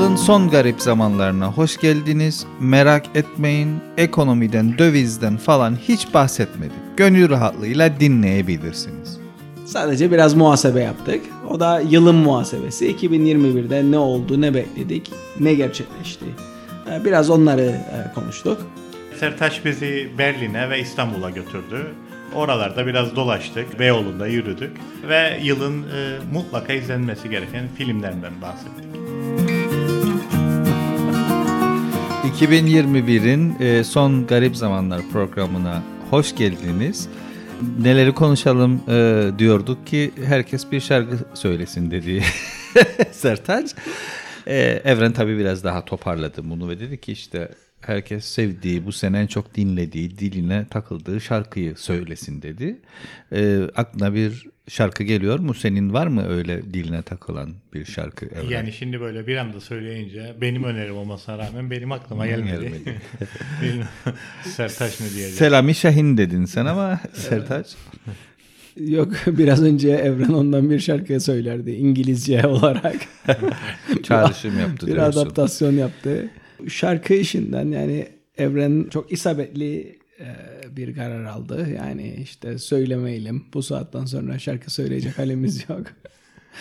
Yılın son garip zamanlarına hoş geldiniz. Merak etmeyin, ekonomiden, dövizden falan hiç bahsetmedik. Gönül rahatlığıyla dinleyebilirsiniz. Sadece biraz muhasebe yaptık. O da yılın muhasebesi. 2021'de ne oldu, ne bekledik, ne gerçekleşti. Ee, Biraz onları e, konuştuk. Sertaç bizi Berlin'e ve İstanbul'a götürdü. Oralarda biraz dolaştık, Beyoğlu'nda yürüdük ve yılın e, mutlaka izlenmesi gereken filmlerinden bahsettik. 2021'in e, son garip zamanlar programına hoş geldiniz. Neleri konuşalım e, diyorduk ki herkes bir şarkı söylesin dedi Sertaç. E, Evren tabii biraz daha toparladı bunu ve dedi ki işte herkes sevdiği, bu sene en çok dinlediği, diline takıldığı şarkıyı söylesin dedi. Aklına bir şarkı geliyor mu? Senin var mı öyle diline takılan bir şarkı Evren? Yani şimdi böyle bir anda söyleyince benim önerim olmasına rağmen benim aklıma gelmedi. Gelmedi. Bilmiyorum. Sertaç ne diyecek? Selami Şahin dedin sen ama Sertaç. Yok biraz önce Evren ondan bir şarkı söylerdi İngilizce olarak. Çağrışım yaptı bir diyorsun. adaptasyon yaptı. Şarkı işinden yani Evren çok isabetli bir karar aldı. Yani işte söylemeyelim. Bu saatten sonra şarkı söyleyecek halimiz yok.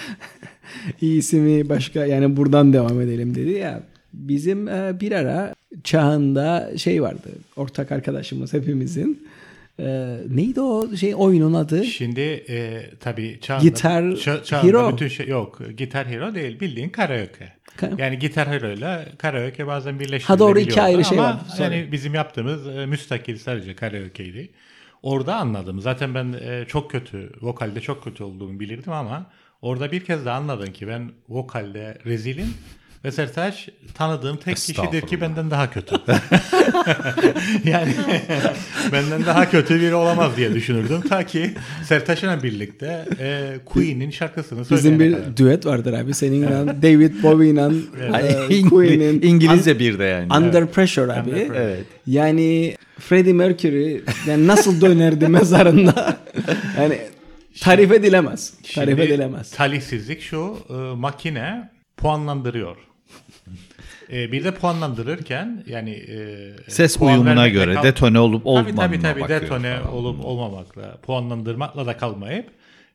İyisi mi başka yani buradan devam edelim dedi ya. Bizim e, bir ara çağında şey vardı. Ortak arkadaşımız hepimizin. E, neydi o şey oyunun adı? Şimdi e, tabii çağında, Gitar ça- çağında Hero. bütün şey yok. Gitar Hero değil bildiğin karaoke. Ka- Yani Gitar Hero ile karaoke bazen Ha birleştirilebiliyordu. doğru, iki ayrı şey ama var. Sorry. Yani bizim yaptığımız e, müstakil sadece karaoke'ydi. Orada anladım. Zaten ben e, çok kötü, vokalde çok kötü olduğumu bilirdim ama orada bir kez daha anladım ki ben vokalde rezilim ve Sertaç tanıdığım tek kişidir ki benden daha kötü. yani benden daha kötü biri olamaz diye düşünürdüm. Ta ki Sertaç'la birlikte e, Queen'in şarkısını Bizim söyleyene bir kadar. düet vardır abi. Seninle David Bowie'yle e, Queen'in İngilizce bir de yani. Under Pressure abi. Under Pressure. Evet. Yani Freddie Mercury yani nasıl dönerdi mezarında? yani tarif edilemez. Tarif Şimdi edilemez. Talihsizlik şu e, makine puanlandırıyor. E, bir de puanlandırırken yani e, Ses puan uyumuna göre kal- detone olup Tabii olmadığına tabii tabii bakıyor detone falan. olup olmamakla puanlandırmakla da kalmayıp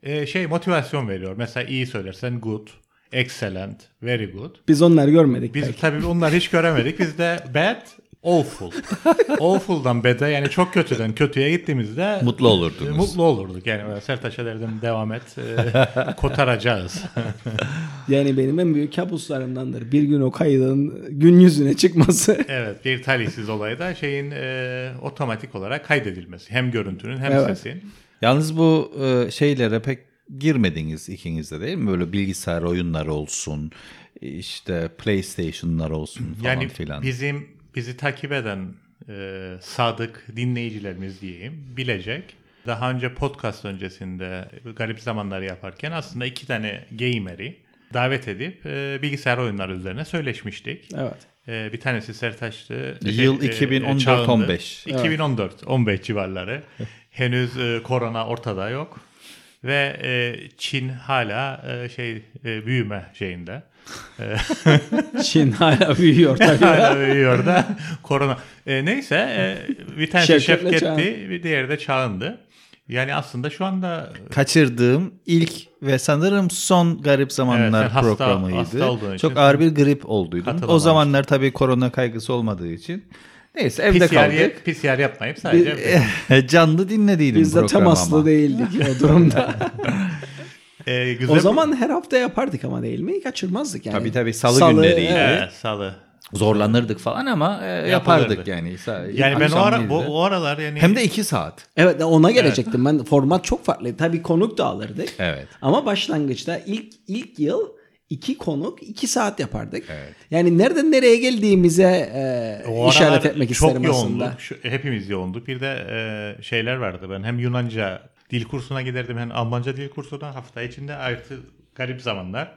e, şey motivasyon veriyor. Mesela iyi söylersen good, excellent, very good. Biz onları görmedik. Biz belki. tabii onları hiç göremedik. Biz de bad, awful. Awful'dan bad'e yani çok kötüden kötüye gittiğimizde Mutlu olurdunuz. e, Mutlu olurduk. Yani böyle derdim devam et. e, kotaracağız. Yani benim en büyük kabuslarımdandır. Bir gün o kaydın gün yüzüne çıkması. evet bir talihsiz olay da şeyin e, otomatik olarak kaydedilmesi. Hem görüntünün hem Evet. sesin. Yalnız bu e, şeylere pek girmediniz ikiniz de değil mi? Böyle bilgisayar oyunları olsun, işte PlayStation'lar olsun falan Yani filan. bizim bizi takip eden e, sadık dinleyicilerimiz diyeyim bilecek. Daha önce podcast öncesinde garip zamanları yaparken aslında iki tane gamer'i davet edip e, bilgisayar oyunları üzerine söyleşmiştik. Evet. E, bir tanesi Sertaç'tı. Yıl Şey, e, 2014-15. Çağın'dı. 2014-15 civarları. Henüz e, korona ortada yok. Ve e, Çin hala e, şey e, büyüme şeyinde. Çin hala büyüyor tabii. Hala büyüyor da korona. E, neyse e, bir tanesi Şevket'le. Şevket'ti bir diğeri de Çağın'dı. Yani aslında şu anda Kaçırdığım ilk ve sanırım son garip zamanlar Evet, hasta- programıydı. hasta Çok ağır bir grip olduydum. O zamanlar tabii korona kaygısı olmadığı için. Neyse evde PCR, kaldık. PCR yapmayıp sadece Canlı dinlediydim Biz de temaslı değildik o durumda. e, güzel o zaman her hafta yapardık ama değil mi? Kaçırmazdık yani. Tabii tabii salı, günleriydi. evet. Evet, salı. Zorlanırdık falan ama e, yapardık yani. Yani ben o, ara, bu, o aralar yani Hem de iki saat. Evet ona gelecektim ben. Format çok farklıydı. Tabii konuk da alırdık. Evet. Ama başlangıçta ilk ilk yıl iki konuk iki saat yapardık. Evet. Yani nereden nereye geldiğimize e, O işaret etmek çok isterim aslında. yoğunduk. Şu, hepimiz yoğunduk. Bir de e, şeyler vardı. Ben hem Yunanca dil kursuna giderdim hem Almanca dil kursuna hafta içinde artı garip zamanlar.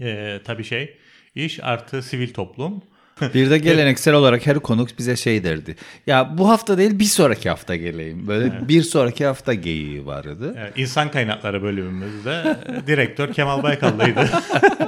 E, tabii şey iş artı sivil toplum. Bir de geleneksel olarak her konuk bize şey derdi. Ya bu hafta değil bir sonraki hafta geleyim. Böyle bir sonraki hafta geyiği vardı. Evet, İnsan kaynakları bölümümüzde e, direktör Kemal Baykal'daydı.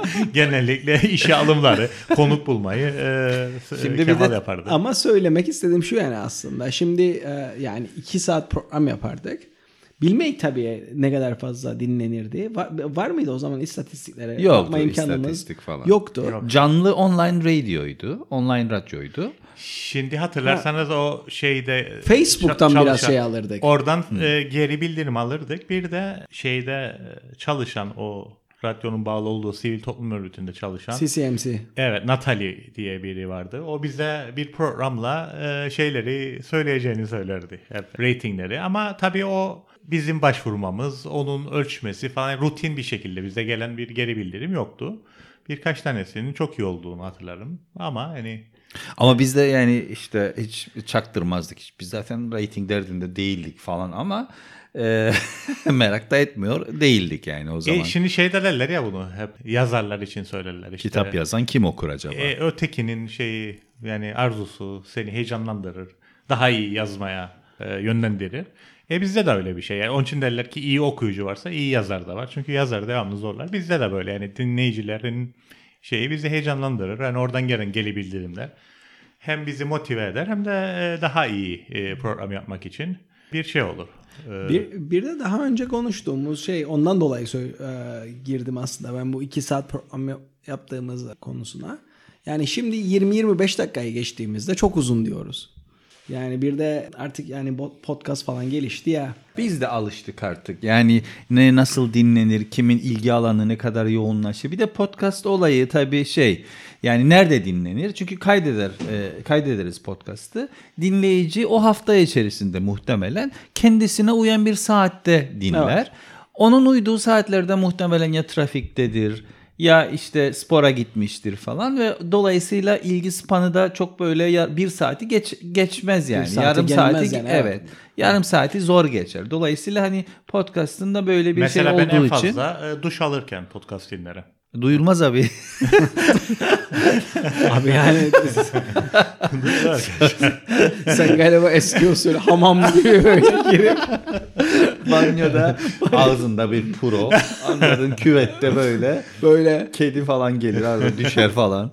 Genellikle işe alımları, konuk bulmayı e, Şimdi bir Kemal de- yapardı. Ama söylemek istediğim şu yani aslında. Şimdi e, yani iki saat program yapardık. Bilmeyi tabii ne kadar fazla dinlenirdi. Var, var mıydı o zaman istatistiklere Yoktu bakma imkanımız? istatistik falan. Yoktu. Canlı online radyoydu. Online radyoydu. Şimdi hatırlarsanız o şeyde Facebook'tan ça- biraz şey alırdık. Oradan e, geri bildirim alırdık. Bir de şeyde e, çalışan o radyonun bağlı olduğu sivil toplum örgütünde çalışan CCMC. Evet Natalie diye biri vardı. O bize bir programla e, şeyleri söyleyeceğini söylerdi. Hep ratingleri. Ama tabii o bizim başvurmamız, onun ölçmesi falan rutin bir şekilde bize gelen bir geri bildirim yoktu. Birkaç tanesinin çok iyi olduğunu hatırlarım. Ama hani Ama biz de yani işte hiç çaktırmazdık. Hiç. Biz zaten rating derdinde değildik falan ama e, merak da etmiyor değildik yani o zaman. e, şimdi şey de derler ya bunu hep yazarlar için söylerler. işte. Kitap yazan kim okur acaba? E, ötekinin şeyi yani arzusu seni heyecanlandırır. Daha iyi yazmaya e, yönlendirir. E bizde de öyle bir şey. Yani onun için derler ki iyi okuyucu varsa iyi yazar da var. Çünkü yazar devamlı zorlar. Bizde de böyle yani dinleyicilerin şeyi bizi heyecanlandırır. Yani oradan gelen geri bildirimler hem bizi motive eder hem de e, daha iyi e, program yapmak için bir şey olur. E, Bir, bir de daha önce konuştuğumuz şey ondan dolayı girdim aslında ben bu iki saat program yap- yaptığımız konusuna. Yani şimdi 20-25 dakikayı geçtiğimizde çok uzun diyoruz. Yani bir de artık yani podcast falan gelişti ya. Biz de alıştık artık. Yani ne nasıl dinlenir, kimin ilgi alanı ne kadar yoğunlaşır. Bir de podcast olayı tabii şey. Yani nerede dinlenir? Çünkü kaydeder e, kaydederiz podcast'ı. Dinleyici o hafta içerisinde muhtemelen kendisine uyan bir saatte dinler. Evet. Onun uyduğu saatlerde muhtemelen ya trafiktedir ya işte spora gitmiştir falan ve dolayısıyla ilgi spanı da çok böyle bir saati geç geçmez yani. saate Yarım gelmez saati yani, evet. Yarım saati zor geçer. Dolayısıyla hani podcast'ın da böyle bir mesela şey ben en olduğu için fazla e, duş alırken podcast dinlerim. Duyulmaz abi. Abi yani sen galiba eski usul hamam gibi böyle girip Banyoda ağzında bir pro. Anladın küvette böyle. böyle Kedi falan gelir arada düşer falan.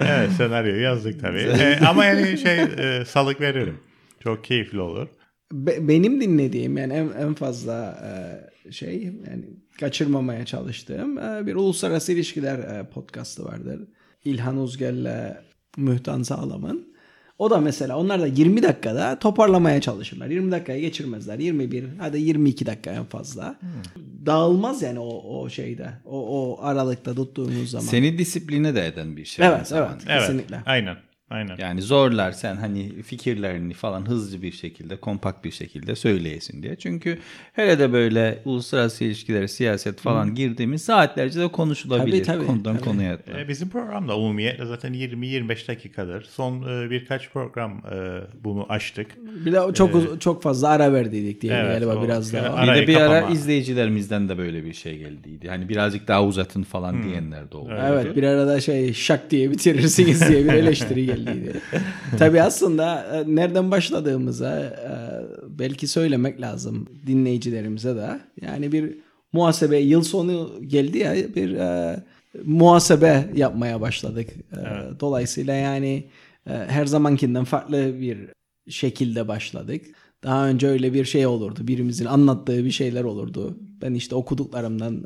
evet senaryoyu yazdık tabii. E, ama yani şey e, salık veririm. Çok keyifli olur. Be- benim dinlediğim yani en, en fazla e, şey yani kaçırmamaya çalıştığım e, bir uluslararası ilişkiler e, podcastı vardır. İlhan Uzgel'le Mühtan Sağlam'ın. O da mesela onlar da 20 dakikada toparlamaya çalışırlar. 20 dakikaya geçirmezler. 21 hadi 22 dakika en fazla. Dağılmaz yani o, o şeyde. O, o aralıkta tuttuğumuz zaman. Seni disipline de eden bir şey. evet evet Evet. kesinlikle. Aynen. Aynen. Yani zorlar sen hani fikirlerini falan hızlı bir şekilde, kompakt bir şekilde söyleyesin diye. Çünkü hele de böyle uluslararası ilişkiler, siyaset falan girdiğimiz saatlerce de konuşulabilir. Tabii, tabii, Konudan tabii. konuya atlar. E, bizim programda umumiyetle zaten 20-25 dakikadır. Son e, birkaç program e, bunu açtık. Bir de çok uz- çok fazla ara verdiydik diye Evet, galiba o- biraz yani daha. Bir de bir ara kapama. izleyicilerimizden de böyle bir şey geldiydi. Hani birazcık daha uzatın falan diyenler de oldu. Evet bir arada şey şak diye bitirirsiniz diye bir eleştiri geldiydi. Tabii aslında e, nereden başladığımıza e, belki söylemek lazım dinleyicilerimize de. Yani bir muhasebe yıl sonu geldi ya bir e, muhasebe yapmaya başladık. E, Dolayısıyla yani her zamankinden farklı bir şekilde başladık. Daha önce öyle bir şey olurdu. Birimizin anlattığı bir şeyler olurdu. Ben işte okuduklarımdan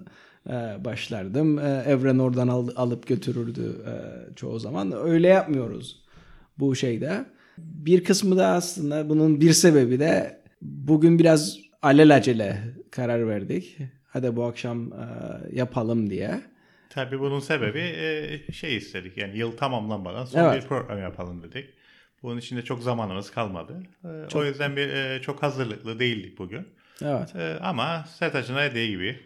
başlardım. Evren oradan al- alıp götürürdü çoğu zaman. Öyle yapmıyoruz bu şeyde. Bir kısmı da aslında bunun bir sebebi de bugün biraz alelacele karar verdik. Hadi bu akşam e, yapalım diye. Tabii bunun sebebi e, şey istedik yani yıl tamamlanmadan son Evet. bir program yapalım dedik. Bunun için de çok zamanımız kalmadı. E, O yüzden bir çok hazırlıklı değildik bugün. Evet. Ama Sertaç'ın dediği gibi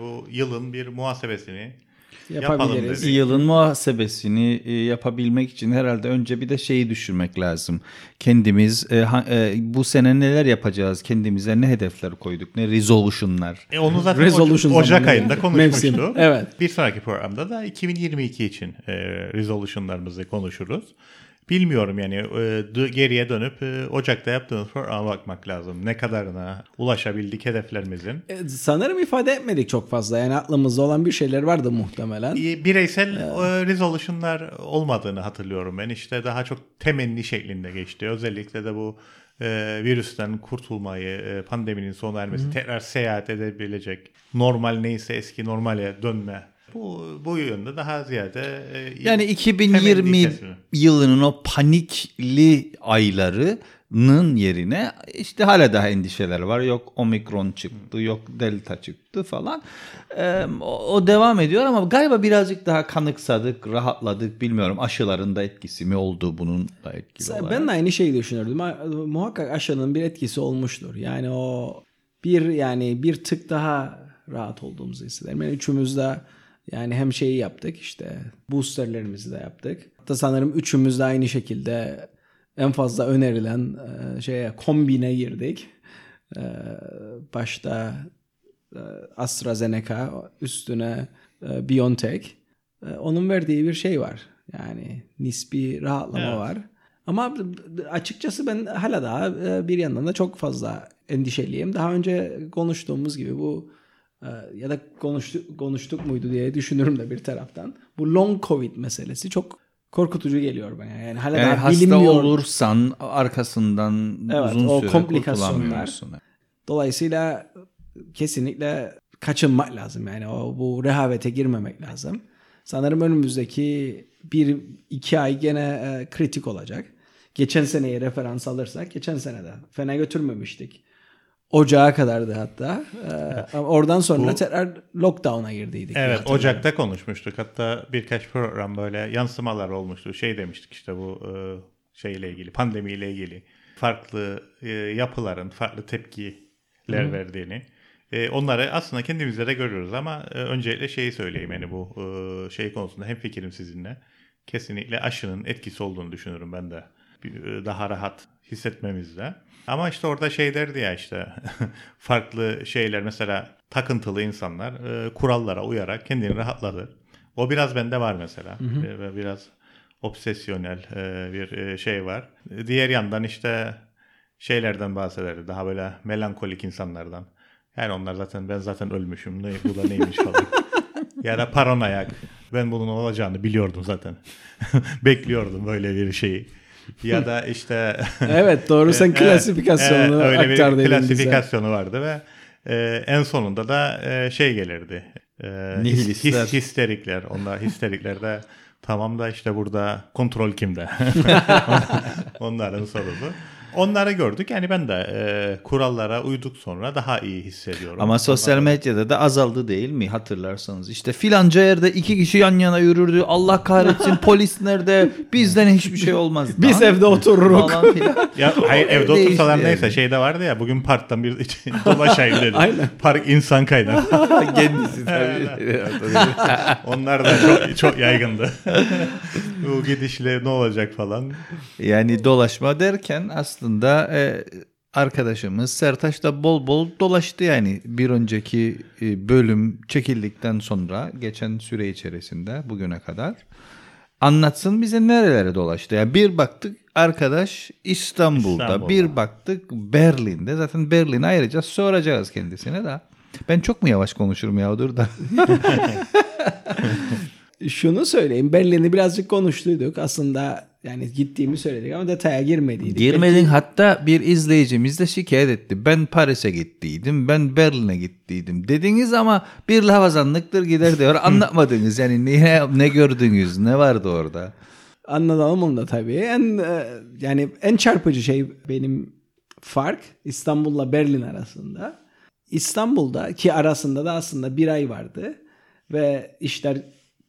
bu yılın bir muhasebesini Yapabiliriz. Yılın muhasebesini e, yapabilmek için herhalde önce bir de şeyi düşünmek lazım. Kendimiz e, e, bu sene neler yapacağız? Kendimize ne hedefler koyduk? Ne resolution'lar? E onu zaten Resolution Oca- Ocak zamanı. ayında konuşmuştuk. Mevsim. Evet. Bir sonraki programda da 2022 için resolution'larımızı konuşuruz. Bilmiyorum yani e, geriye dönüp e, Ocak'ta yaptığımız programa bakmak lazım. Ne kadarına ulaşabildik hedeflerimizin. E, Sanırım ifade etmedik çok fazla. Yani aklımızda olan bir şeyler vardı muhtemelen. E, Bireysel e, resolution'lar olmadığını hatırlıyorum ben. İşte daha çok temenni şeklinde geçti. Özellikle de bu e, virüsten kurtulmayı, e, pandeminin sona ermesi, tekrar seyahat edebilecek, normal neyse eski normale dönme. Bu, bu yönde daha ziyade e, Yani temenni 2020 kesimi. yılının o panikli aylarının yerine işte hala daha endişeler var. Yok omikron çıktı, yok delta çıktı falan. Ee, o, o devam ediyor ama galiba birazcık daha kanıksadık, rahatladık. Bilmiyorum aşıların da etkisi mi oldu bunun da etkili olarak. Ben de aynı şeyi düşünürdüm. Ha, Muhakkak aşının bir etkisi olmuştur. Yani o bir yani bir tık daha rahat olduğumuzu hissederim. Yani üçümüz de yani hem şeyi yaptık işte boosterlerimizi de yaptık. Hatta sanırım üçümüz de aynı şekilde en fazla önerilen e, şeye kombine girdik. E, başta e, AstraZeneca üstüne BioNTech. Onun verdiği bir şey var. Yani nispi rahatlama Evet. var. Ama açıkçası ben hala daha bir yandan da çok fazla endişeliyim. Daha önce konuştuğumuz gibi bu ya da konuştuk, konuştuk muydu diye düşünürüm de bir taraftan. Bu long covid meselesi çok korkutucu geliyor bana. Yani hala Yani daha hasta bilinmiyor. olursan arkasından Evet, uzun o süre komplikasyonlar. Dolayısıyla kesinlikle kaçınmak lazım. Yani o bu rehavete girmemek lazım. Sanırım önümüzdeki bir iki ay gene e, kritik olacak. Geçen seneye referans alırsak geçen senede fena götürmemiştik. Ocağa kadardı hatta. E, ama oradan sonra Bu- tekrar lockdown'a girdiydik. Evet. Ocak'ta konuşmuştuk. Hatta birkaç program böyle yansımalar olmuştu. Şey demiştik işte bu e, şeyle ilgili pandemiyle ilgili farklı e, yapıların farklı tepkiler verdiğini. E, onları aslında kendimizde de görüyoruz ama öncelikle şeyi söyleyeyim yani bu şey konusunda hem fikrim sizinle. Kesinlikle aşının etkisi olduğunu düşünüyorum ben de. Daha rahat hissetmemizde. Ama işte orada şey derdi ya işte farklı şeyler mesela takıntılı insanlar e, kurallara uyarak kendini rahatladı. O biraz bende var mesela. E, ve biraz obsesyonel e, bir e, şey var. E, Diğer yandan işte şeylerden bahsederdi. Daha böyle melankolik insanlardan. Yani onlar zaten ben zaten ölmüşüm. Ne, bu da neymiş falan. ya da paranoyak. Ben bunun olacağını biliyordum zaten. Bekliyordum böyle bir şeyi. Ya da işte Evet doğru sen Evet, klasifikasyonunu evet, öyle aktardın bir bize. klasifikasyonu vardı ve e, en sonunda da e, şey gelirdi. E, Nihilistler. his- histerikler. Onlar histerikler de tamam da işte burada kontrol kimde? Onların sorusu. Onları gördük. Yani ben de e, kurallara uyduk sonra daha iyi hissediyorum. Ama sosyal medyada da azaldı değil mi hatırlarsanız. İşte filanca yerde iki kişi yan yana yürürdü. Allah kahretsin polis nerede? Bizden hiçbir şey olmaz. Biz evde otururuk. falan filan. Ya hayır evde Değişti otursalar yani. neyse şeyde vardı ya bugün parktan bir dolaşayım dedi. Aynen. Park insan kaynağı. Kendisi tabii. Onlar da çok, çok yaygındı. Bu gidişle ne olacak falan. yani dolaşma derken aslında e, arkadaşımız Sertaç da bol bol dolaştı yani bir önceki e, bölüm çekildikten sonra geçen süre içerisinde bugüne kadar. Anlatsın bize nerelere dolaştı. Yani bir baktık arkadaş İstanbul'da, İstanbul'da. bir baktık Berlin'de. Zaten Berlin'i ayrıca soracağız kendisine de. Ben çok mu yavaş konuşurum ya dur da. Şunu söyleyeyim. Berlin'i birazcık konuştuyduk. Aslında yani gittiğimi söyledik ama detaya girmediydik. Girmedin hatta bir izleyicimiz de şikayet etti. Ben Paris'e gittiydim, ben Berlin'e gittiydim dediniz ama bir lavazanlıktır gider diyor. Anlatmadınız yani ne, ne gördünüz, ne vardı orada? Anlatalım onu da tabii. En e, yani en çarpıcı şey benim fark İstanbul'la Berlin arasında. İstanbul'da ki arasında da aslında bir ay vardı ve işler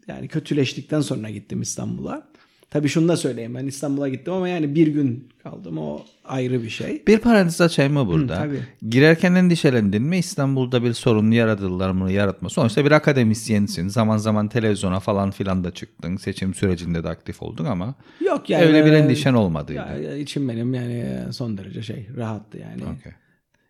yani kötüleştikten sonra gittim İstanbul'a. Tabii şunu da söyleyeyim ben İstanbul'a gittim ama yani bir gün kaldım o ayrı bir şey. Bir parantez açayım mı burada? Hı, tabii. Girerken endişelendin mi? İstanbul'da bir sorun yaratırlar mı yaratma? Sonuçta bir akademisyensin. Zaman zaman televizyona falan filan da çıktın. Seçim sürecinde de aktif oldun ama Yok yani. öyle bir e, endişen olmadıydı. Ya, içim benim yani son derece şey rahattı yani. Okey.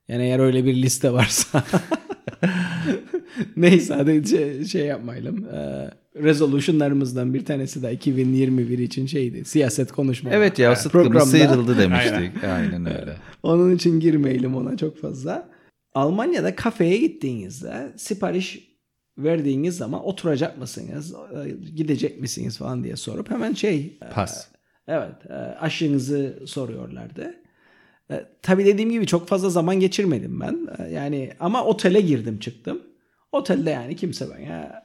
Yani eğer öyle bir liste varsa neyse hadi şey, şey yapmayalım. Ee, resolutionlarımızdan bir tanesi de 2021 için şeydi. Siyaset konuşma. Evet ya sıtkımız Programda- sıyrıldı demiştik. Aynen öyle. Onun için girmeyelim ona çok fazla. Almanya'da kafeye gittiğinizde sipariş verdiğiniz zaman oturacak mısınız, e, gidecek misiniz falan diye sorup hemen şey Pas. Evet, e, aşınızı soruyorlardı. E, tabii dediğim gibi çok fazla zaman geçirmedim ben. E, yani ama otele girdim çıktım. Otelde yani kimse bana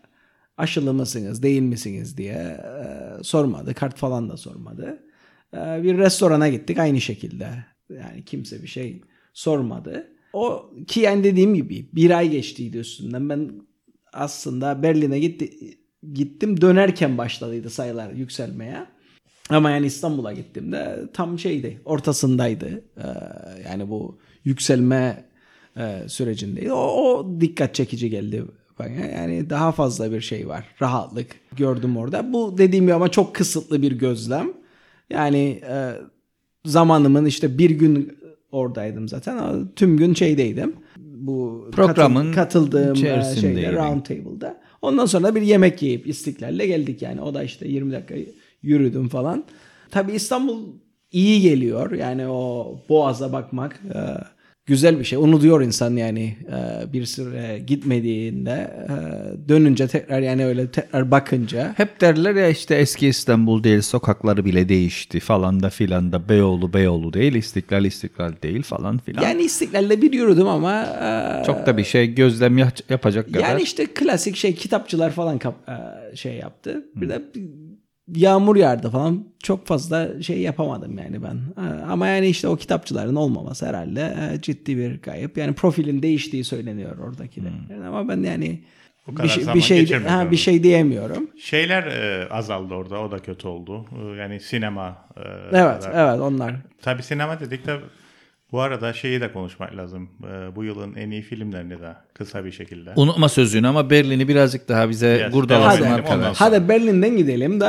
aşılı mısınız, değil misiniz diye e, sormadı. Kart falan da sormadı. E, bir restorana gittik aynı şekilde. Yani kimse bir şey sormadı. O ki yani dediğim gibi bir ay geçtiydi üstünden. Ben aslında Berlin'e gitti, gittim dönerken başladıydı sayılar yükselmeye. Ama yani İstanbul'a gittiğimde tam şeydi, ortasındaydı. Ee, yani bu yükselme e, sürecindeydi. O, o dikkat çekici geldi bana. Yani daha fazla bir şey var. Rahatlık gördüm orada. Bu dediğim gibi ama çok kısıtlı bir gözlem. Yani e, zamanımın işte bir gün oradaydım zaten. Tüm gün şeydeydim. Bu Programın katıldığım e, şeyde round table'da. Ondan sonra bir yemek yiyip istiklal'le geldik yani. O da işte 20 dakika yürüdüm falan. Tabii İstanbul iyi geliyor. Yani o Boğaz'a bakmak e, güzel bir şey. Unutuyor insan yani e, bir süre gitmediğinde e, dönünce tekrar yani öyle tekrar bakınca Hep derler ya işte eski İstanbul değil sokakları bile değişti falan da filan da Beyoğlu Beyoğlu değil İstiklal İstiklal değil falan filan. yani istiklal'de bir yürüdüm ama e, Çok da bir şey gözlem ya- yapacak kadar. Yani işte klasik şey kitapçılar falan kap- e, şey yaptı. Bir de yağmur yağdı falan. Çok fazla şey yapamadım yani ben. E, Ama yani işte o kitapçıların olmaması herhalde e, ciddi bir kayıp. Yani profilin değiştiği söyleniyor oradakiler. Yani ama ben yani bir kadar şey, zaman bir şey ha, bir şey diyemiyorum. Şeyler e, azaldı orada. O da kötü oldu. E, yani sinema. e, Evet, da- evet onlar. Tabii sinema dedik de bu arada şeyi de konuşmak lazım. E, bu yılın en iyi filmlerini de kısa bir şekilde. Unutma sözünü ama Berlin'i birazcık daha bize Yes, ondan sonra. Hadi Berlin'den gidelim de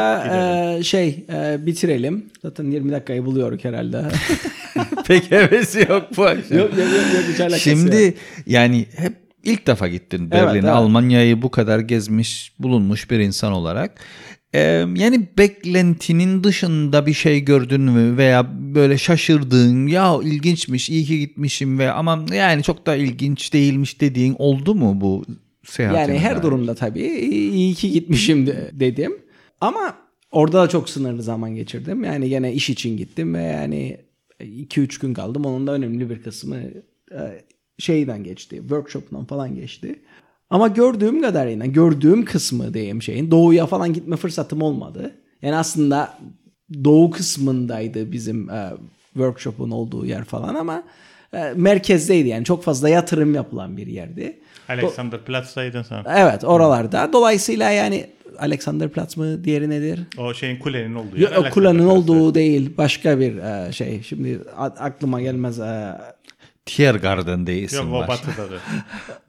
e, şey e, bitirelim. Zaten 20 dakikayı buluyoruz herhalde. Pek hevesi yok bu akşam. yok yok yok, yok hiç alakası Şimdi yok. yani hep ilk defa gittin Berlin'e. evet. Almanya'yı bu kadar gezmiş, bulunmuş bir insan olarak. Ee, yani beklentinin dışında bir şey gördün mü veya böyle şaşırdığın ya ilginçmiş iyi ki gitmişim ve ama yani çok da ilginç değilmiş dediğin oldu mu bu seyahatine? Yani her dair? durumda tabii iyi ki gitmişim de- dedim. Ama orada da çok sınırlı zaman geçirdim. Yani gene iş için gittim ve yani 2-3 gün kaldım. Onun da önemli bir kısmı e, şeyden geçti. Workshop'tan falan geçti. Ama gördüğüm kadarıyla gördüğüm kısmı diyeyim şeyin doğuya falan gitme fırsatım olmadı. Yani aslında doğu kısmındaydı bizim e, workshop'un olduğu yer falan ama e, merkezdeydi yani çok fazla yatırım yapılan bir yerdi. Alexanderplatz'taydın sen. Evet oralarda. Dolayısıyla yani Alexanderplatz mı diğeri nedir? O şeyin kulenin olduğu Yok, yer. o kulenin olduğu değil başka bir e, şey. Şimdi a- aklıma gelmez. e, Tiergarten diye isim Yok o var. batıdadır. o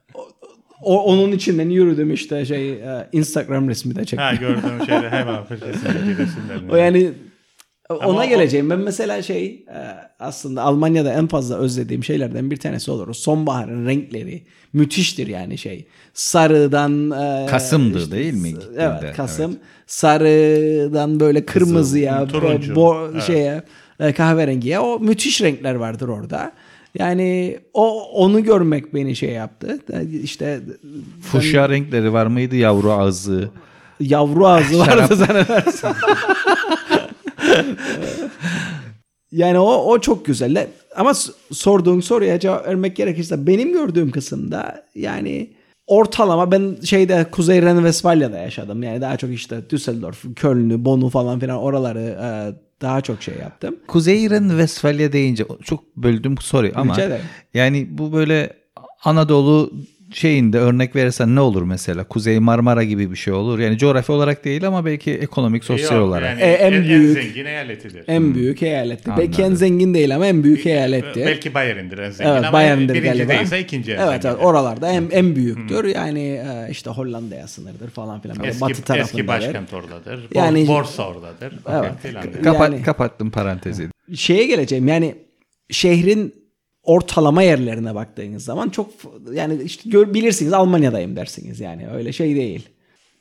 onun içinden yürüdüm işte şey e, Instagram resmi de çektim. ha gördüğüm şeyde hemen resimlerini. O yani ona o- geleceğim. Ben mesela şey e, aslında Almanya'da en fazla özlediğim şeylerden bir tanesi olur. O sonbaharın renkleri müthiştir yani şey. Sarıdan e, Kasım'dı değil mi gittiğinde? Evet Kasım. Sarıdan böyle kırmızıya, turuncu. bo- Evet. şeye kahverengiye o müthiş renkler vardır orada. Yani o onu görmek beni şey yaptı. İşte Fuşya renkleri var mıydı yavru ağzı? Yavru ağzı vardı zannedersin. yani o o çok güzel. Ama sorduğun soruya cevap vermek gerekirse benim gördüğüm kısımda yani ortalama ben şeyde Kuzey Ren-Vesfalya'da yaşadım. Yani daha çok işte Düsseldorf, Köln'ü, Bonn'u falan filan oraları e, daha çok şey yaptım. Kuzey Ren-Vesfalya deyince çok böldüm sorry ama yani bu böyle Anadolu şeyinde örnek verirsen ne olur mesela? Kuzey Marmara gibi bir şey olur. Yani coğrafi olarak değil ama belki ekonomik, sosyal Yok, olarak. Yani E, en en, en büyük- zengin eyaletidir. En büyük eyaletti. Belki en Anladım. zengin değil ama en büyük eyaletti. Belki Bayern'dir en zengin Evet ama Bayern'dir birinci galiba. değilse ikinci en Evet, evet oralarda en, en büyüktür. Yani e, işte Hollanda'ya sınırdır falan filan. Eski, batı eski tarafındadır. başkent oradadır. Yani- borsa oradadır. Evet. falan filan. Kapat, yani- Kapattım parantezi. Şeye geleceğim yani şehrin ortalama yerlerine baktığınız zaman çok yani işte gör, bilirsiniz Almanya'dayım dersiniz yani öyle şey değil.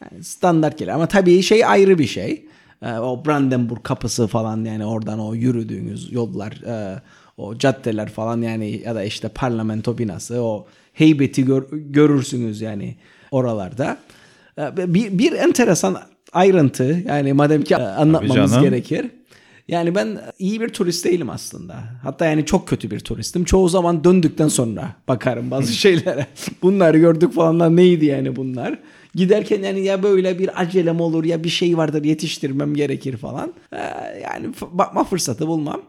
Yani standart gelir ama tabii şey ayrı bir şey. Ee, o Brandenburg kapısı falan yani oradan o yürüdüğünüz yollar, e, o caddeler falan yani ya da işte parlamento binası o heybeti gör- görürsünüz yani oralarda. Ee, Bir, bir enteresan ayrıntı yani madem ki anlatmamız gerekir. Yani ben iyi bir turist değilim aslında. Hatta yani çok kötü bir turistim. Çoğu zaman döndükten sonra bakarım bazı şeylere. Bunları gördük falan da neydi yani bunlar. Giderken yani ya böyle bir acelem olur ya bir şey vardır yetiştirmem gerekir falan. Ee, yani bakma fırsatı bulmam.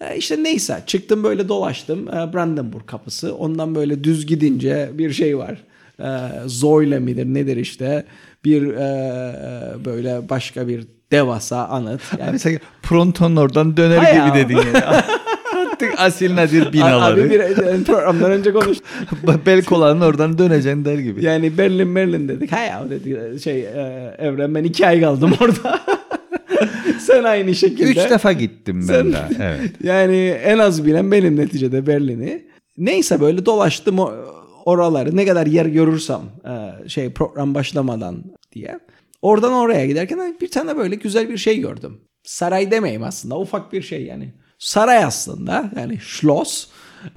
Ee, işte neyse çıktım böyle dolaştım. Ee, Brandenburg kapısı. Ondan böyle düz gidince bir şey var. Ee, Zoyle midir nedir işte. Bir e, böyle başka bir devasa anıt. Yani Mesela Pronto'nun oradan döner Hay gibi ya. dedin yani. Artık Asil Nadir binaları. Abi bir yani programdan önce konuştuk. Belkolan'ın oradan döneceksin der gibi. Yani Berlin Berlin dedik. Ha ya dedi şey e, Evren ben iki ay kaldım orada. Sen aynı şekilde. Üç defa gittim ben Sen- de. Evet. Yani en az bilen benim neticede Berlin'i. Neyse böyle dolaştım oraları ne kadar yer görürsem e, şey program başlamadan diye. Oradan oraya giderken bir tane böyle güzel bir şey gördüm. Saray demeyeyim aslında ufak bir şey yani. Saray aslında yani Schloss.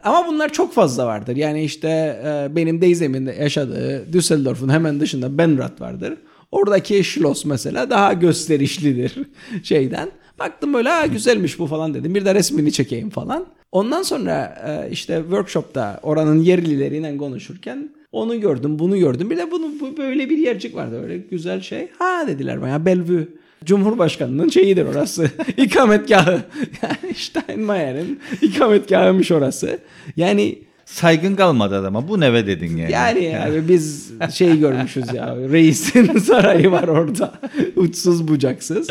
Ama bunlar çok fazla vardır. Yani işte e, benim teyzemin de yaşadığı Düsseldorf'un hemen dışında Benrath vardır. Oradaki Schloss mesela daha gösterişlidir şeyden. Baktım böyle ha güzelmiş bu falan dedim. Bir de resmini çekeyim falan. Ondan sonra e, işte workshopta oranın yerlileriyle konuşurken onu gördüm, bunu gördüm. Bir de bunu bu böyle bir yercik vardı öyle güzel şey. Ha dediler bana Bellevue. Cumhurbaşkanının şeyidir orası. İkametgahı. Yani Steinmeier'in ikametgahıymış orası. Yani Saygın kalmadı adama. Bu neve dedin yani. yani abi biz şey görmüşüz ya reisin sarayı var orada. Uçsuz bucaksız.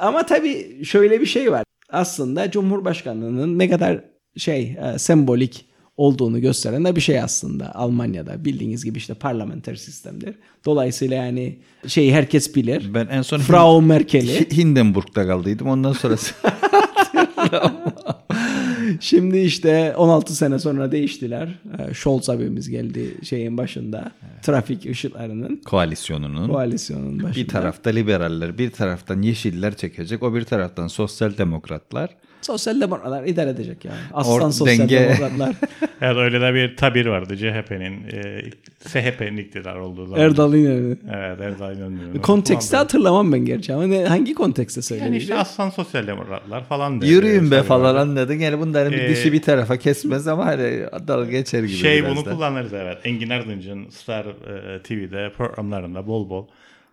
Ama tabii şöyle bir şey var. Aslında Cumhurbaşkanlığının ne kadar şey e, sembolik olduğunu gösteren de bir şey aslında Almanya'da. Bildiğiniz gibi işte parlamenter sistemdir. Dolayısıyla yani şeyi herkes bilir. Ben en son Frau Merkel'i. Hi- Hindenburg'da kaldıydım. Ondan sonrası Şimdi işte 16 sene sonra değiştiler. Ee, Scholz abimiz geldi şeyin başında. Trafik ışıklarının. koalisyonunun Koalisyonun başında. bir tarafta liberaller, bir taraftan yeşiller çekecek, o bir taraftan sosyal demokratlar. Sosyal demokratlar idare edecek yani. Aslan Or- sosyal denge- demokratlar. Evet öyle de bir tabir vardı CHP'nin, e, SHP'nin iktidar olduğu zaman. Erdal İnönü. Evet Erdal İnönü'nün. Kontekste Kullandığı- hatırlamam ben gerçi ama ne, hangi kontekste Yani söylenildi? işte aslan sosyal demokratlar falan dedi. Yürüyün be Tabii falan böyle. anladın. Yani bunların bir Ee, dişi bir tarafa kesmez ama hani dalga geçer gibi Şey biraz bunu da. kullanırız evet. Engin Erdinç'in Star e, TV'de programlarında bol bol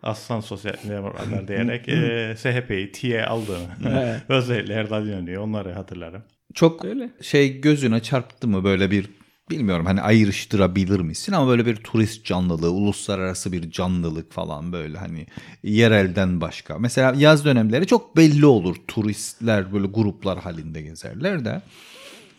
aslan sosyal demokratlar diyerek e, SHP'yi tiye aldığını. Evet. Özellikle Erdal İnönü'yü onları hatırlarım. Çok Öyle. şey gözüne çarptı mı böyle bir bilmiyorum hani ayrıştırabilir misin ama böyle bir turist canlılığı, uluslararası bir canlılık falan böyle hani yerelden başka. Mesela yaz dönemleri çok belli olur. Turistler böyle gruplar halinde gezerler de.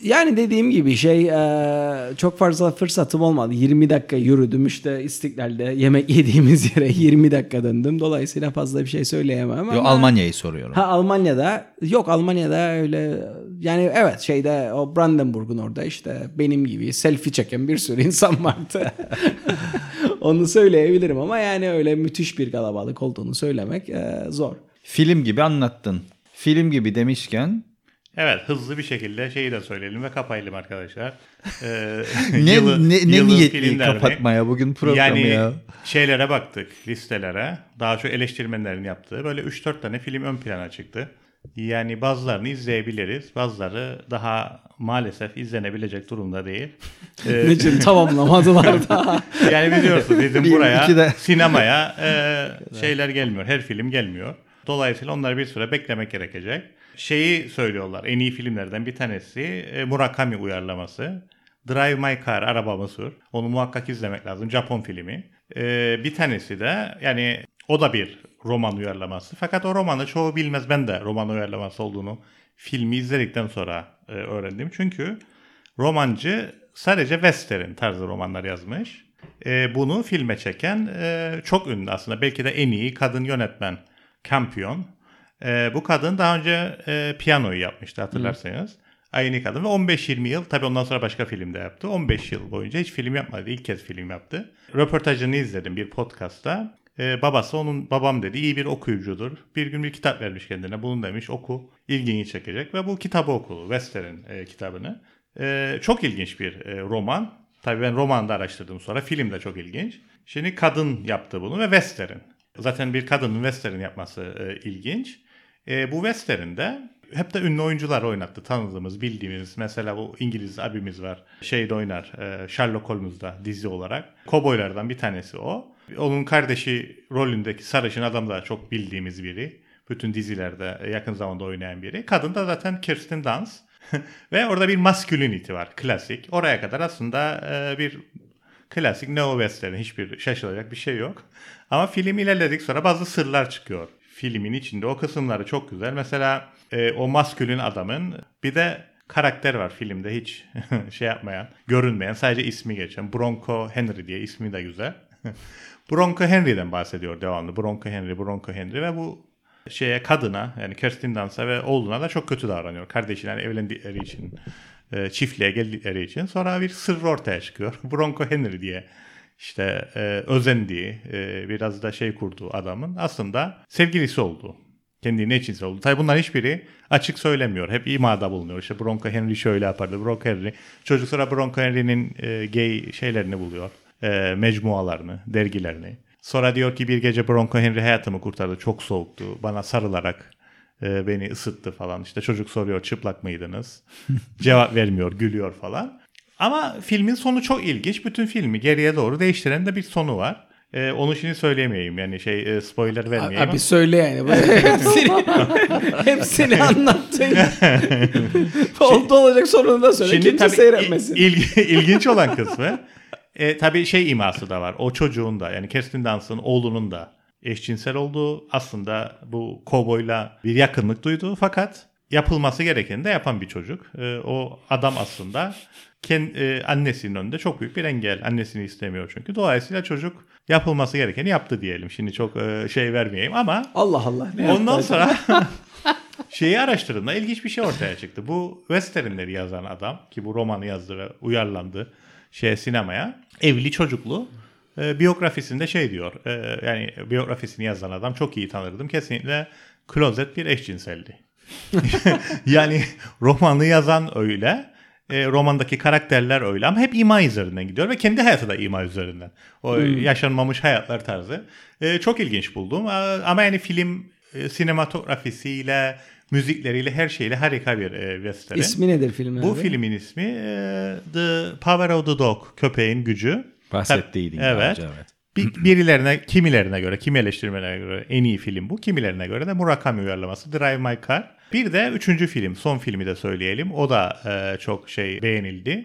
Yani dediğim gibi şey e, çok fazla fırsatım olmadı. 20 dakika yürüdüm işte İstiklal'de yemek yediğimiz yere 20 dakika döndüm. Dolayısıyla fazla bir şey söyleyemem ama. Yo, Almanya'yı soruyorum. Ha Almanya'da yok Almanya'da öyle yani evet şeyde o Brandenburg'un orada işte benim gibi selfie çeken bir sürü insan vardı. Onu söyleyebilirim ama yani öyle müthiş bir kalabalık olduğunu söylemek e, zor. Film gibi anlattın. Film gibi demişken Evet hızlı bir şekilde şeyi de söyleyelim ve kapayalım arkadaşlar. Ee, ne yılı- ne, ne niyetli kapatmaya bugün programı yani ya. şeylere baktık listelere. Daha çok eleştirmenlerin yaptığı böyle 3-4 tane film ön plana çıktı. Yani bazılarını izleyebiliriz. Bazıları daha maalesef izlenebilecek durumda değil. Ee, Niçin tamamlamadılar da. yani biliyorsun bizim Bir, buraya de- sinemaya e, şeyler gelmiyor. Her film gelmiyor. Dolayısıyla onları bir süre beklemek gerekecek. Şeyi söylüyorlar. En iyi filmlerden bir tanesi e, Murakami uyarlaması. Drive My Car, Arabamı Sür. Onu muhakkak izlemek lazım. Japon filmi. Ee, bir tanesi de yani o da bir roman uyarlaması. Fakat o romanı çoğu bilmez. Ben de roman uyarlaması olduğunu filmi izledikten sonra e, öğrendim. Çünkü romancı sadece western tarzı romanlar yazmış. E, bunu filme çeken e, çok ünlü aslında. Belki de en iyi kadın yönetmen Campion. E, bu kadın daha önce e, piyanoyu yapmıştı hatırlarsanız. Hı. Aynı kadın ve 15-20 yıl tabii ondan sonra başka filmde yaptı. 15 yıl boyunca hiç film yapmadı. İlk kez film yaptı. Röportajını izledim bir podcastta. Ee, babası onun babam dedi iyi bir okuyucudur. Bir gün bir kitap vermiş kendine. Bunu demiş oku. ilgini çekecek ve bu kitabı oku. Western e, kitabını. E, çok ilginç bir e, roman. Tabii ben romanda araştırdım sonra. Film de çok ilginç. Şimdi kadın yaptı bunu ve western. Zaten bir kadının western yapması e, ilginç. E, bu western'de hep de ünlü oyuncular oynattı. Tanıdığımız, bildiğimiz. Mesela bu İngiliz abimiz var. Şeyde oynar. E, Sherlock Holmes'da dizi olarak. Koboylardan bir tanesi o. Onun kardeşi rolündeki sarışın adam da çok bildiğimiz biri. Bütün dizilerde yakın zamanda oynayan biri. Kadın da zaten Kirsten Dunst. Ve orada bir masculinity var. Klasik. Oraya kadar aslında e, bir klasik neo-western. Hiçbir şaşılacak bir şey yok. Ama film ilerledik sonra bazı sırlar çıkıyor. Filmin içinde o kısımları çok güzel. Mesela e, o maskülün adamın bir de karakter var filmde hiç şey yapmayan, görünmeyen, sadece ismi geçen. Bronco Henry diye ismi de güzel. Bronco Henry'den bahsediyor devamlı. Bronco Henry, Bronco Henry ve bu şeye kadına yani Kirsten Dunst'a ve oğluna da çok kötü davranıyor. Kardeşine evlendikleri için, e, çiftliğe geldikleri için. Sonra bir sır ortaya çıkıyor. Bronco Henry diye işte e, özendiği, e, biraz da şey kurduğu adamın aslında sevgilisi olduğu. Kendi ne içinse oldu. Tabi bunlar hiçbiri açık söylemiyor. Hep imada bulunuyor. İşte Bronco Henry şöyle yapardı. Bronco Henry. Çocuk sonra Bronco Henry'nin e, gay şeylerini buluyor e, mecmualarını, dergilerini. Sonra diyor ki bir gece Bronco Henry hayatımı kurtardı. Çok soğuktu. Bana sarılarak e, beni ısıttı falan. İşte çocuk soruyor çıplak mıydınız? Cevap vermiyor, gülüyor falan. Ama filmin sonu çok ilginç. Bütün filmi geriye doğru değiştiren de bir sonu var. Ee, onu şimdi söyleyemeyeyim yani şey e, spoiler vermeyeyim. Abi söyle yani. hepsini, hepsini anlattın. Oldu olacak sonunda söyle. Şimdi Kimse tabii seyretmesin. Il, ilginç olan kısmı e, tabii şey iması da var. O çocuğun da yani Kirsten Dunst'ın oğlunun da eşcinsel olduğu aslında bu kovboyla bir yakınlık duyduğu fakat yapılması gerekeni de yapan bir çocuk. E, o adam aslında kendi, e, annesinin önünde çok büyük bir engel. Annesini istemiyor çünkü. Dolayısıyla çocuk yapılması gerekeni yaptı diyelim. Şimdi çok e, şey vermeyeyim ama Allah Allah. Ne ondan sonra şeyi araştırdığımda ilginç bir şey ortaya çıktı. Bu westernleri yazan adam ki bu romanı yazdı ve uyarlandı şey sinemaya evli çocuklu e, biyografisinde şey diyor. E, yani biyografisini yazan adam çok iyi tanırdım. Kesinlikle klozet bir eşcinseldi. yani romanı yazan öyle. E, romandaki karakterler öyle ama hep ima üzerinden gidiyor ve kendi hayatı da ima üzerinden. O hmm. yaşanmamış hayatlar tarzı. E, çok ilginç buldum. Ama yani film e, sinematografisiyle, müzikleriyle, her şeyle harika bir e, western. İsmi nedir filmin? Bu abi? filmin ismi e, The Power of the Dog, köpeğin gücü. Bahsettiydin. Evet. evet. Bir, birilerine, kimilerine göre, kimi eleştirmelere göre en iyi film bu. Kimilerine göre de Murakami uyarlaması Drive My Car. Bir de üçüncü film, son filmi de söyleyelim. O da e, çok şey beğenildi.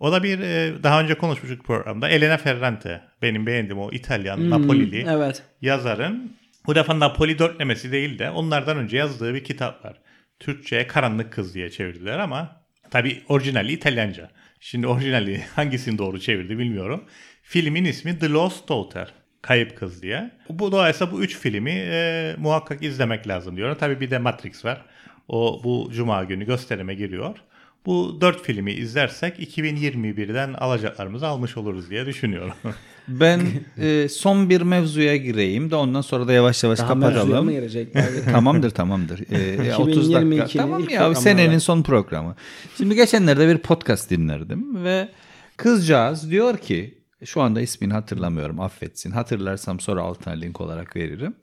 O da bir e, daha önce konuşmuştuk programda. Elena Ferrante. Benim beğendiğim o İtalyan, hmm, Napolili evet. yazarın. Bu defa Napoli dörtlemesi değil de onlardan önce yazdığı bir kitap var. Türkçe'ye Karanlık Kız diye çevirdiler ama tabi orijinali İtalyanca. Şimdi orijinali hangisini doğru çevirdi bilmiyorum. Filmin ismi The Lost Daughter. Kayıp Kız diye. Bu dolayısıyla bu üç filmi e, muhakkak izlemek lazım diyor. Tabii bir de Matrix var. O bu cuma günü gösterime giriyor. Bu dört filmi izlersek 2021'den alacaklarımızı almış oluruz diye düşünüyorum. ben e, son bir mevzuya gireyim de ondan sonra da yavaş yavaş Daha kapatalım. mı girecek? tamamdır tamamdır. E, 30 dakika. Tamam ya senenin son programı. Şimdi geçenlerde bir podcast dinlerdim ve kızcağız diyor ki şu anda ismini hatırlamıyorum affetsin. Hatırlarsam sonra altına link olarak veririm.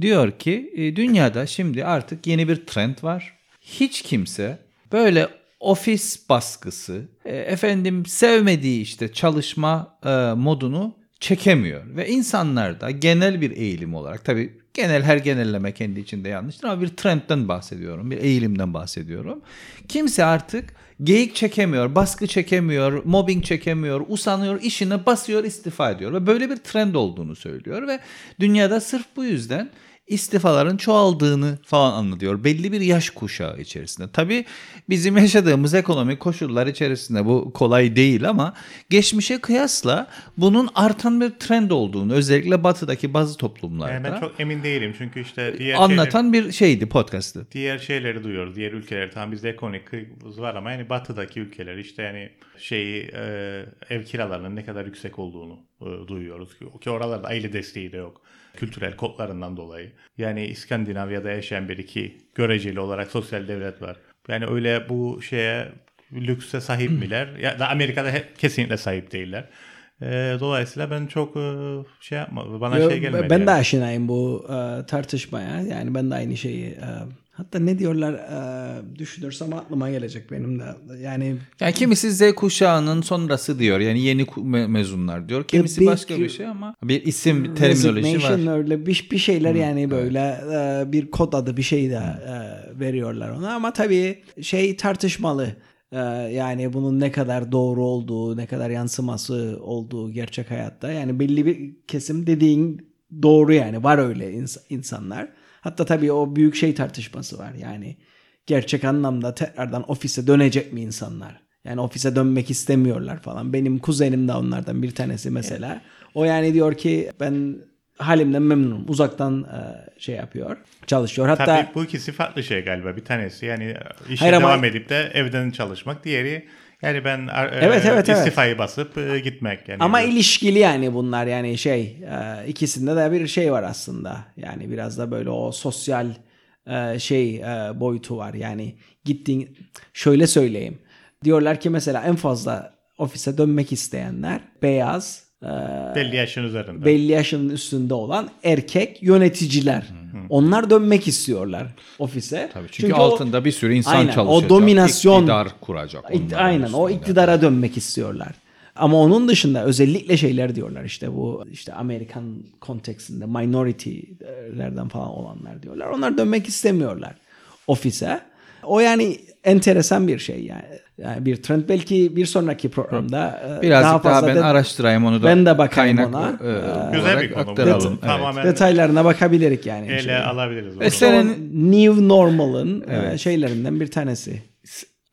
Diyor ki e, dünyada şimdi artık yeni bir trend var. Hiç kimse böyle ofis baskısı, e, efendim sevmediği işte çalışma e, modunu çekemiyor ve insanlarda genel bir eğilim olarak tabii genel her genelleme kendi içinde yanlıştır ama bir trendten bahsediyorum. Bir eğilimden bahsediyorum. Kimse artık geyik çekemiyor, baskı çekemiyor, mobbing çekemiyor, usanıyor, işine basıyor, istifa ediyor. Ve böyle bir trend olduğunu söylüyor ve dünyada sırf bu yüzden istifaların çoğaldığını falan anlatıyor. Belli bir yaş kuşağı içerisinde. Tabii bizim yaşadığımız ekonomik koşullar içerisinde bu kolay değil ama geçmişe kıyasla bunun artan bir trend olduğunu özellikle batıdaki bazı toplumlarda Yani ben çok emin değilim çünkü işte diğer anlatan bir şeydi podcast'ı. diğer şeyleri duyuyoruz. Diğer ülkeler tamam bizde ekonomik krizimiz var ama yani batıdaki ülkeler işte yani şeyi e, ev kiralarının ne kadar yüksek olduğunu e, duyuyoruz ki, oralarda aile desteği de yok. Kültürel kodlarından dolayı. Yani İskandinavya'da yaşayan bir iki göreceli olarak sosyal devlet var. Yani öyle bu şeye lükse sahip miler? Ya da Amerika'da he- kesinlikle sahip değiller. E, dolayısıyla ben çok e, şey yapma bana Yo, şey gelmedi. Ben yani. de aşinayım bu e, tartışmaya. Yani ben de aynı şeyi e, hatta ne diyorlar e, düşünürsem aklıma gelecek benim de. Yani Yani kimisi Z kuşağının sonrası diyor. Yani yeni mezunlar diyor. Kimisi bir- başka bir şey ama bir isim, bir terminoloji var. öyle bir, bir şeyler yani böyle e, bir kod adı bir şey de e, veriyorlar ona ama tabii şey tartışmalı. E, yani bunun ne kadar doğru olduğu, ne kadar yansıması olduğu gerçek hayatta. Yani belli bir kesim dediğin doğru yani var öyle ins- insanlar. Hatta tabii o büyük şey tartışması var. Yani gerçek anlamda tekrardan ofise dönecek mi insanlar? Yani ofise dönmek istemiyorlar falan. Benim kuzenim de onlardan bir tanesi mesela. O yani diyor ki ben halimden memnunum. Uzaktan e, şey yapıyor. Çalışıyor. Hatta Tabii bu ikisi farklı şey galiba. Bir tanesi yani işe Hayır ama- devam edip de evden çalışmak. Diğeri yani ben e, Evet, evet, evet. istifayı basıp e, gitmek. Yani ama ilişkili yani bunlar yani şey e, ikisinde de bir şey var aslında. Yani biraz da böyle o sosyal e, şey e, boyutu var. Yani gittiğin şöyle söyleyeyim. Diyorlar ki mesela en fazla ofise dönmek isteyenler beyaz e, belli yaşın üzerinde. belli yaşının üstünde olan erkek yöneticiler. Onlar dönmek istiyorlar ofise. Tabii çünkü, altında bir sürü insan Aynen, çalışacak. O dominasyon iktidar kuracak. Aynen o iktidara dönmek istiyorlar. Ama onun dışında özellikle şeyler diyorlar işte bu işte Amerikan kontekstinde minority'lerden falan olanlar diyorlar. Onlar dönmek istemiyorlar ofise. O yani enteresan bir şey yani. Yani bir trend belki bir sonraki programda e, Birazcık daha, fazla ben de- araştırayım onu da. Ben de bakayım kaynak, ona. e, Ee, Güzel bir konu. aktaralım. Evet. Tamamen detaylarına bakabilirik yani. ele Şey. alabiliriz. Ve bunu. sen- O New Normal'ın e, şeylerinden bir tanesi.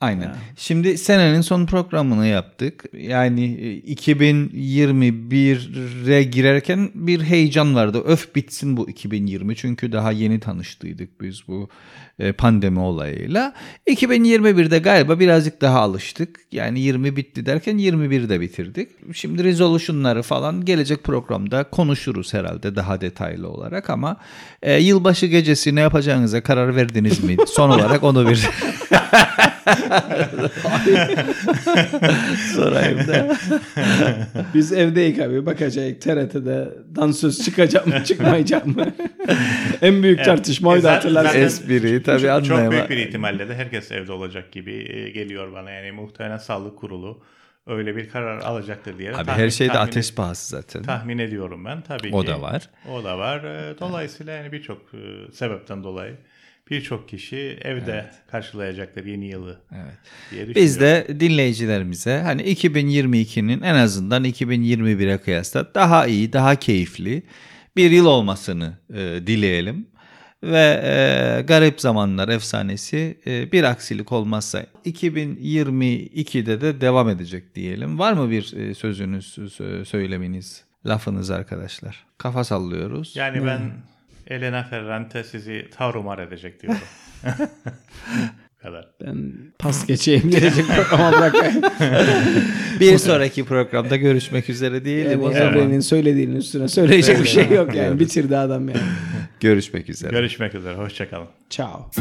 Aynen. Şimdi senenin son programını yaptık. Yani e, 2021'e girerken bir heyecan vardı. Öf bitsin bu 2020 çünkü daha yeni tanıştıydık biz bu e, pandemi olayıyla. 2021'de galiba birazcık daha alıştık. Yani 20 bitti derken 21'de bitirdik. Şimdi resolution'ları falan gelecek programda konuşuruz herhalde daha detaylı olarak ama e, yılbaşı gecesi ne yapacağınıza karar verdiniz mi? Son olarak onu bir sorayım da. Biz evdeyiz abi bakacağız TRT'de dansöz çıkacak mı çıkmayacak mı? en büyük tartışma oydu E, zaten- hatırlarsın. zaten Espriyi tabii çok, anlayama- Çok büyük bir ihtimalle de herkes evde olacak gibi e, geliyor bana. Yani muhtemelen sağlık kurulu öyle bir karar alacaktır diye. Abi tahmin- her şeyde tahmin- ateş pahası zaten. Tahmin ediyorum ben tabii ki. O da var. O da var. E, Dolayısıyla yani birçok e, sebepten dolayı birçok kişi evde karşılayacaktır yeni yılı Evet. diye. Biz de dinleyicilerimize hani 2022'nin en azından 2021'e kıyasla daha iyi, daha keyifli bir yıl olmasını e, dileyelim. Ve e, garip zamanlar efsanesi e, bir aksilik olmazsa 2022'de de devam edecek diyelim. Var mı bir e, sözünüz, sö- söyleminiz, lafınız arkadaşlar? Kafa sallıyoruz. Yani ben Elena Ferrante sizi tarumar edecek diyorum. Kadar. Ben pas geçeyim diyecek ama bırakayım. Bir sonraki programda görüşmek üzere diyelim Yani o zaman. Söylediğinin üstüne söyleyecek bir şey yok yani. Bitirdi adam yani. Görüşmek üzere. Görüşmek üzere. Hoşçakalın. Ciao.